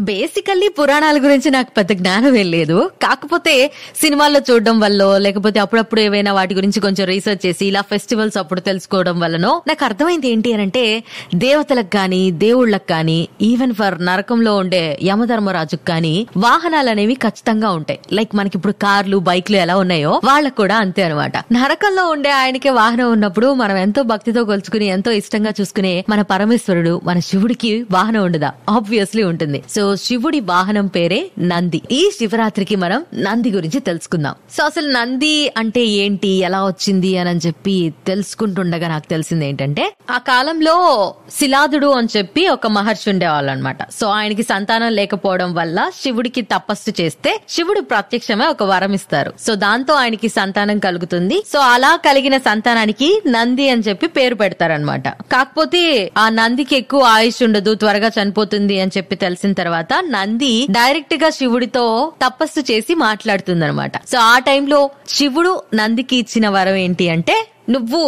Basically పురాణాల గురించి నాకు పెద్ద జ్ఞానం ఏం లేదు. కాకపోతే సినిమాల్లో చూడడం వల్ల లేకపోతే అప్పుడప్పుడు ఏవైనా వాటి గురించి కొంచెం రీసెర్చ్ చేసి ఇలా ఫెస్టివల్స్ అప్పుడు తెలుసుకోవడం వల్లనో నాకు అర్థమైంది ఏంటి అని అంటే దేవతలకు కానీ దేవుళ్ళకు కానీ ఈవెన్ ఫర్ నరకంలో ఉండే యమధర్మరాజుకు కానీ వాహనాలు అనేవి ఖచ్చితంగా ఉంటాయి. లైక్ మనకి ఇప్పుడు కార్లు బైక్లు ఎలా ఉన్నాయో వాళ్ళకు కూడా అంతే అనమాట నరకంలో ఉండే ఆయనకే వాహనం ఉన్నప్పుడు మనం ఎంతో భక్తితో కొలుచుకుని ఎంతో ఇష్టంగా చూసుకునే మన పరమేశ్వరుడు మన శివుడికి వాహనం ఉండదా? ఆబ్వియస్లీ ఉంటుంది. సో శివుడి వాహనం పేరే నంది. ఈ శివరాత్రికి మనం నంది గురించి తెలుసుకుందాం. సో అసలు నంది అంటే ఏంటి? ఎలా వచ్చింది అని చెప్పి తెలుసుకుంటుండగా నాకు తెలిసింది ఏంటంటే ఆ కాలంలో శిలాదుడు అని చెప్పి ఒక మహర్షి ఉండేవాళ్ళు అనమాట సో ఆయనకి సంతానం లేకపోవడం వల్ల శివుడికి తపస్సు చేస్తే శివుడు ప్రత్యక్షమే ఒక వరం ఇస్తారు. సో దాంతో ఆయనకి సంతానం కలుగుతుంది. సో అలా కలిగిన సంతానానికి నంది అని చెప్పి పేరు పెడతారనమాట. కాకపోతే ఆ నందికి ఎక్కువ ఆయుష్ ఉండదు త్వరగా చనిపోతుంది అని చెప్పి తెలిసిన తర్వాత తర్వాత నంది డైరెక్ట్గా శివుడితో తపస్సు చేసి మాట్లాడుతుంది సో ఆ టైంలో శివుడు నందికి ఇచ్చిన వరం ఏంటి అంటే నువ్వు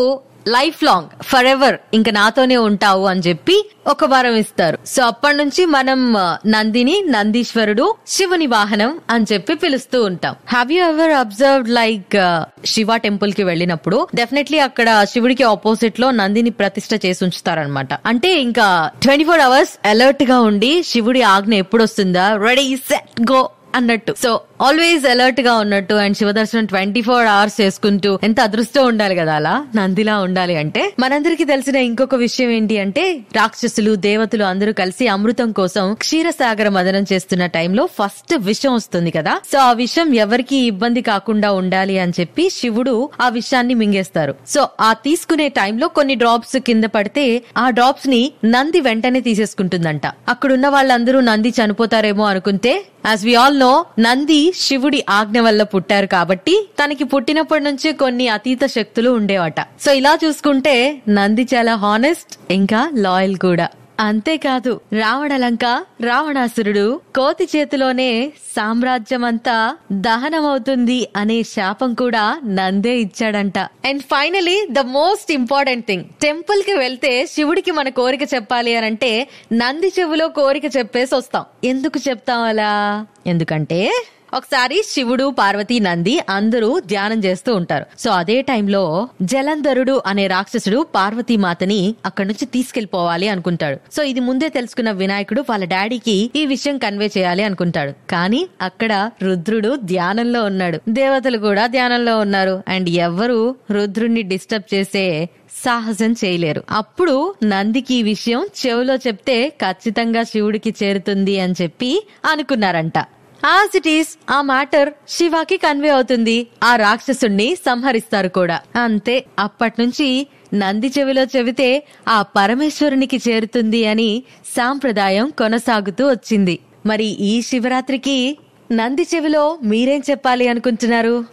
లైఫ్ లాంగ్ ఫర్ ఎవర్ ఇంకా నాతోనే ఉంటావు అని చెప్పి ఒక వరం ఇస్తారు. సో అప్పటి నుంచి మనం uh, నందిని నందీశ్వరుడు శివుని వాహనం అని చెప్పి పిలుస్తూ ఉంటాం. Have you ever observe like Shiva టెంపుల్కి వెళ్ళినప్పుడు? డెఫినెట్లీ అక్కడ శివుడికి ఆపోజిట్లో నందిని ప్రతిష్ట చేసి ఉంచుతారనమాట అంటే ఇంకా ట్వంటీ ఫోర్ అవర్స్ అలర్ట్గా ఉండి శివుడి ఆజ్ఞ ఎప్పుడు వస్తుందా రెడీ సెట్ గో అన్నట్టు. సో ఆల్వేస్ అలర్ట్గా ఉన్నట్టు అండ్ శివదర్శనం ట్వంటీ ఫోర్ అవర్స్ చేసుకుంటూ ఎంత అదృష్టం ఉండాలి కదా అలా? నందిలా ఉండాలి అంటే? మనందరికి తెలిసిన ఇంకొక విషయం ఏంటి అంటే రాక్షసులు దేవతలు అందరూ కలిసి అమృతం కోసం క్షీరసాగర మదనం చేస్తున్న టైంలో ఫస్ట్ విషం వస్తుంది కదా? సో ఆ విషయం ఎవరికి ఇబ్బంది కాకుండా ఉండాలి అని చెప్పి శివుడు ఆ విషయాన్ని మింగేస్తారు. సో ఆ తీసుకునే టైంలో కొన్ని డ్రాప్స్ కింద పడితే ఆ డ్రాప్స్ని నంది వెంటనే తీసేసుకుంటుందంట. అక్కడున్న వాళ్ళందరూ నంది చనిపోతారేమో అనుకుంటే as we all know Nandi శివుడి ఆజ్ఞ వల్ల పుట్టారు కాబట్టి తనకి పుట్టినప్పటి నుంచి కొన్ని అతీత శక్తులు ఉండేవట. సో ఇలా చూసుకుంటే నంది చాలా హానెస్ట్ ఇంకా లాయల్ కూడా. అంతేకాదు రావణలంక రావణాసురుడు కోతి చేతిలోనే సామ్రాజ్యమంతా దహనమవుతుంది అనే శాపం కూడా నందే ఇచ్చాడంట. And finally the most important thing టెంపుల్కి వెళ్తే శివుడికి మన కోరిక చెప్పాలి అని అంటే నంది చెవులో కోరిక చెప్పేసి వస్తాం. ఎందుకు చెప్తాం అలా? ఎందుకంటే ఒకసారి శివుడు పార్వతి నంది అందరూ ధ్యానం చేస్తూ ఉంటారు. సో అదే టైంలో జలంధరుడు అనే రాక్షసుడు పార్వతీ మాతని అక్కడి నుంచి తీసుకెళ్ళిపోవాలి అనుకుంటాడు. సో ఇది ముందే తెలుసుకున్న వినాయకుడు వాళ్ళ డాడీకి ఈ విషయం కన్వే చేయాలి అనుకుంటాడు. కానీ అక్కడ రుద్రుడు ధ్యానంలో ఉన్నాడు. దేవతలు కూడా ధ్యానంలో ఉన్నారు. అండ్ ఎవరు రుద్రుణ్ణి డిస్టర్బ్ చేసే సాహసం చేయలేరు. అప్పుడు నందికి ఈ విషయం చెవిలో చెప్తే ఖచ్చితంగా శివుడికి చేరుతుంది అని చెప్పి అనుకున్నారంట. As it is a matter శివాకి convey అవుతుంది. ఆ రాక్షసుణ్ణి సంహరిస్తారు కూడా. అంతే అప్పట్నుంచి నంది చెవిలో చెబితే ఆ పరమేశ్వరునికి చేరుతుంది అని సాంప్రదాయం కొనసాగుతూ వచ్చింది. మరి ఈ శివరాత్రికి నంది చెవిలో మీరేం చెప్పాలి అనుకుంటున్నారు?